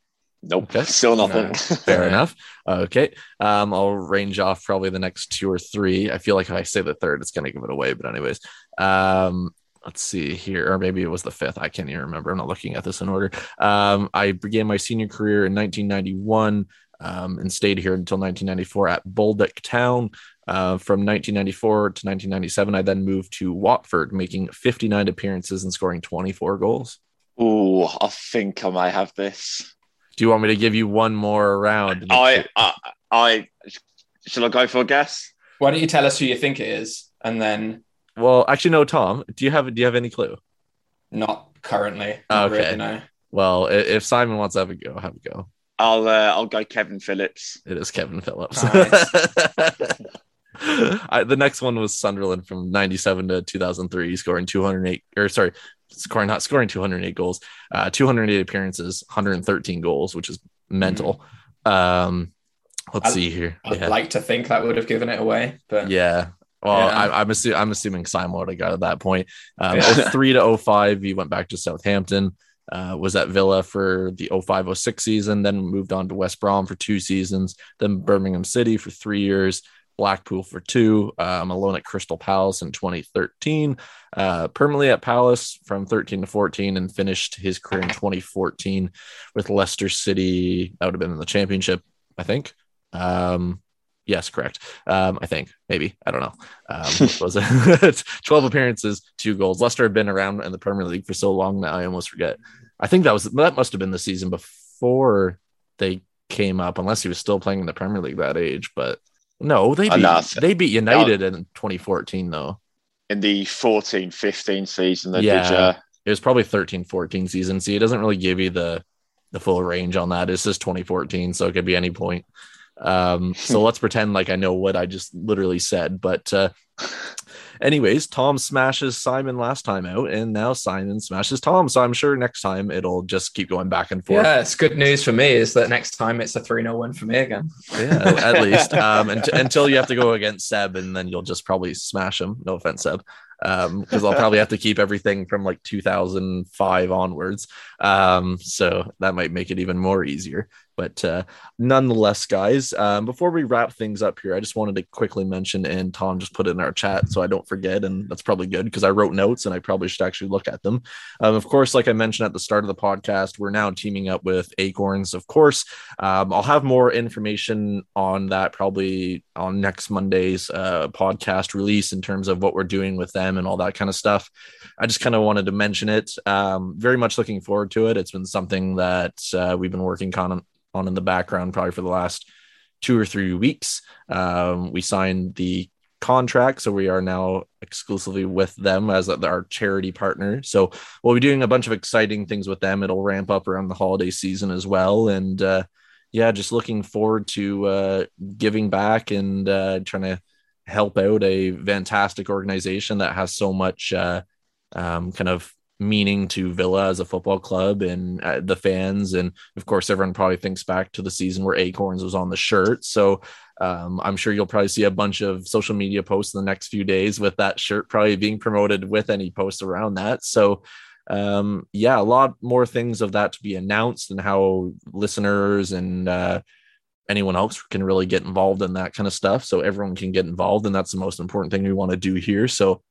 Nope. Okay. Still nothing. No. Fair enough. Okay. Um, I'll range off probably the next two or three. I feel like if I say the third, it's gonna give it away. But anyways, um, let's see here, or maybe it was the fifth. I can't even remember. I'm not looking at this in order. Um, I began my senior career in 1991 um, and stayed here until 1994 at Baldock Town. Uh, from 1994 to 1997, I then moved to Watford, making 59 appearances and scoring 24 goals. Ooh, I think I might have this. Do you want me to give you one more round? I, I, I, shall I go for a guess? Why don't you tell us who you think it is, and then well, actually, no. Tom, do you have do you have any clue? not currently. Not Okay. Really, no. Well, if Simon wants to have a go, have a go. I'll, uh, I'll go Kevin Phillips. It is Kevin Phillips. Nice. I, the next one was Sunderland from 97 to 2003, scoring 208 or sorry, scoring not scoring 208 goals, uh, 208 appearances, 113 goals, which is mental. Um, let's I- see here. I'd Yeah. like to think that would have given it away, but Yeah. Well, Yeah. I, I'm, assu- I'm assuming Simon would have got at that point. Um, Yeah. 03 to 05, he went back to Southampton, uh, was at Villa for the 05 06 season, then moved on to West Brom for two seasons, then Birmingham City for three years, Blackpool for two, um, alone at Crystal Palace in 2013, uh, permanently at Palace from 13 to 14, and finished his career in 2014 with Leicester City. That would have been in the championship, I think. Um, yes, correct. Um, I think maybe I don't know. Um, was it 12 appearances, two goals? Leicester had been around in the Premier League for so long now I almost forget. I think that was that must have been the season before they came up, unless he was still playing in the Premier League that age. But no, they beat, they beat United in 2014 though. In the 14 15 season, they Yeah. did, uh, It was probably 13 14 season. See, it doesn't really give you the the full range on that. It's just 2014, so it could be any point. Um, so let's pretend like I know what I just literally said. But uh, anyways, Tom smashes Simon last time out, and now Simon smashes Tom. So I'm sure next time it'll just keep going back and forth. yeah, it's good news for me is that next time it's a 3 0 win for me again. Yeah, at least um, unt- until you have to go against Seb, and then you'll just probably smash him. No offense, Seb, because I'll probably have to keep everything from like 2005 onwards. Um, so that might make it even more easier. But uh, nonetheless, guys, um, before we wrap things up here, I just wanted to quickly mention, and Tom just put it in our chat so I don't forget, and that's probably good because I wrote notes and I probably should actually look at them. Um, of course, like I mentioned at the start of the podcast, we're now teaming up with Acorns, of course. Um, I'll have more information on that probably on next Monday's uh, podcast release in terms of what we're doing with them and all that kind of stuff. I just kind of wanted to mention it. Um, very much looking forward to it. It's been something that uh, we've been working on on in the background probably for the last two or three weeks. Um, we signed the contract, so we are now exclusively with them as our charity partner. So we'll be doing a bunch of exciting things with them. It'll ramp up around the holiday season as well, and uh, yeah, just looking forward to uh, giving back and uh, trying to help out a fantastic organization that has so much uh, um, kind of meaning to Villa as a football club and uh, the fans. And of course, everyone probably thinks back to the season where Acorns was on the shirt. So um, I'm sure you'll probably see a bunch of social media posts in the next few days with that shirt probably being promoted with any posts around that. So um, yeah, a lot more things of that to be announced and how listeners and uh, anyone else can really get involved in that kind of stuff. So everyone can get involved, and that's the most important thing we want to do here. So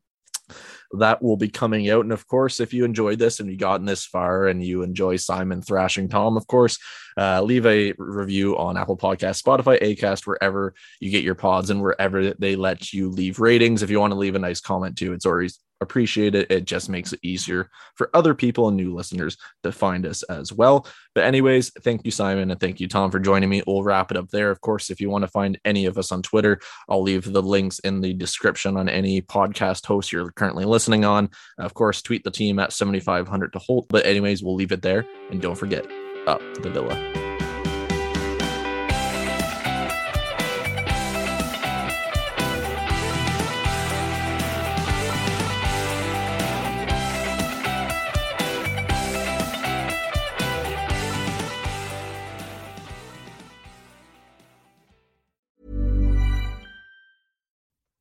that will be coming out. And of course, if you enjoyed this and you gotten this far and you enjoy Simon thrashing Tom, of course, uh, leave a review on Apple Podcast, Spotify, Acast, wherever you get your pods and wherever they let you leave ratings. If you want to leave a nice comment too, it's always appreciated. It It just makes it easier for other people and new listeners to find us as well. But anyways, thank you, Simon, and thank you, Tom, for joining me. We'll wrap it up there. Of course, if you want to find any of us on Twitter, I'll leave the links in the description on any podcast host you're currently listening on. Of course, tweet the team at 7500 to Holte. But anyways, we'll leave it there. And don't forget, up the villa.